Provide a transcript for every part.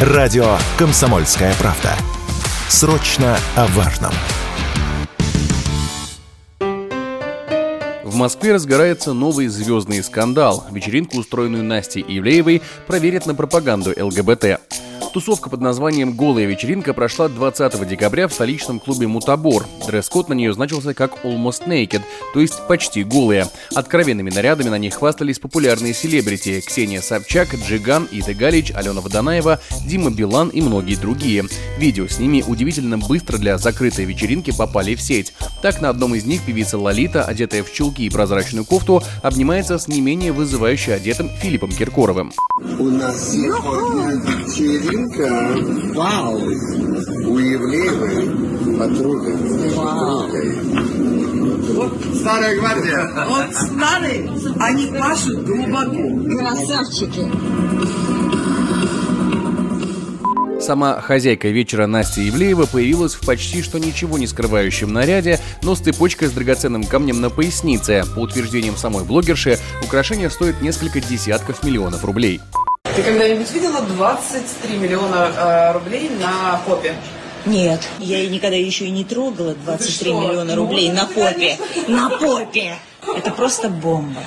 Радио «Комсомольская правда». Срочно о важном. В Москве разгорается новый звездный скандал. Вечеринку, устроенную Настей Ивлеевой, проверят на пропаганду ЛГБТ. Тусовка под названием «Голая вечеринка» прошла 20 декабря в столичном клубе «Мутабор». Дресс-код на нее значился как «Almost Naked», то есть почти голые. Откровенными нарядами на них хвастались популярные селебрити Ксения Собчак, Джиган, Ида Галич, Алена Водонаева, Дима Билан и многие другие. Видео с ними удивительно быстро для закрытой вечеринки попали в сеть. Так, на одном из них певица Лолита, одетая в чулки и прозрачную кофту, обнимается с не менее вызывающе одетым Филиппом Киркоровым. У нас сегодня вечеринка. Вау! У Евлеевой подруга. Вау! Вот старая гвардия. Вот старые, они пашут глубоко. Красавчики. Сама хозяйка вечера Настя Евлеева появилась в почти что ничего не скрывающем наряде, но с цепочкой с драгоценным камнем на пояснице. По утверждениям самой блогерши, украшение стоит несколько десятков миллионов рублей. Ты когда-нибудь видела 23 миллиона э, рублей на попе? Нет, я никогда еще и не трогала 23 миллиона рублей на попе. На попе! Это просто бомба.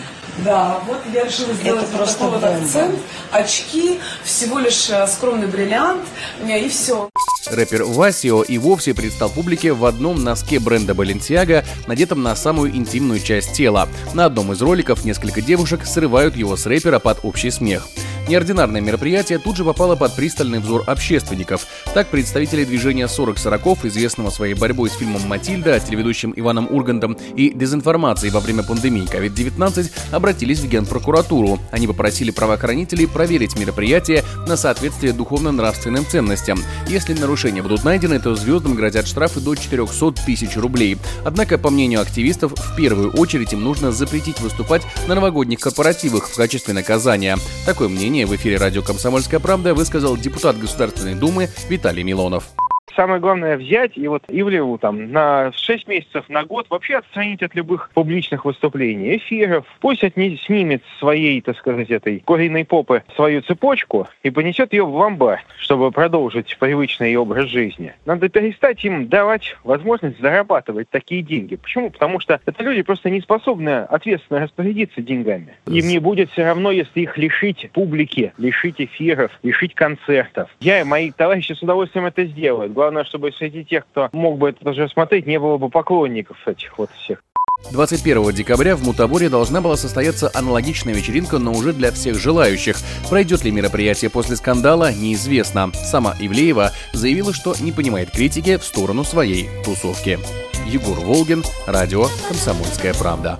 Да, вот я решила сделать Это вот просто такой вот акцент. Очки, всего лишь э, скромный бриллиант, и все. Рэпер Васио и вовсе предстал публике в одном носке бренда Balenciaga, надетом на самую интимную часть тела. На одном из роликов несколько девушек срывают его с рэпера под общий смех. Неординарное мероприятие тут же попало под пристальный взор общественников. Так, представители движения 40 сороков, известного своей борьбой с фильмом «Матильда», телеведущим Иваном Ургантом и дезинформацией во время пандемии COVID-19, обратились в Генпрокуратуру. Они попросили правоохранителей проверить мероприятие на соответствие духовно-нравственным ценностям. Если нарушения будут найдены, то звездам грозят штрафы до 400 тысяч рублей. Однако, по мнению активистов, в первую очередь им нужно запретить выступать на новогодних корпоративах в качестве наказания. Такое мнение в эфире радио «Комсомольская правда» высказал депутат Государственной Думы Виталий Милонов. Самое главное взять и вот Ивлеву там на 6 месяцев, на год вообще отстранить от любых публичных выступлений, эфиров. Пусть отне- снимет с своей, так сказать, этой куриной попы свою цепочку и понесет ее в ломбард, чтобы продолжить привычный образ жизни. Надо перестать им давать возможность зарабатывать такие деньги. Почему? Потому что это люди просто не способны ответственно распорядиться деньгами. Им не будет все равно, если их лишить публики, лишить эфиров, лишить концертов. Я и мои товарищи с удовольствием это сделают. Главное, чтобы среди тех, кто мог бы это даже смотреть, не было бы поклонников этих вот всех. 21 декабря в Мутаборе должна была состояться аналогичная вечеринка, но уже для всех желающих. Пройдет ли мероприятие после скандала, неизвестно. Сама Ивлеева заявила, что не понимает критики в сторону своей тусовки. Егор Волгин, радио «Комсомольская правда».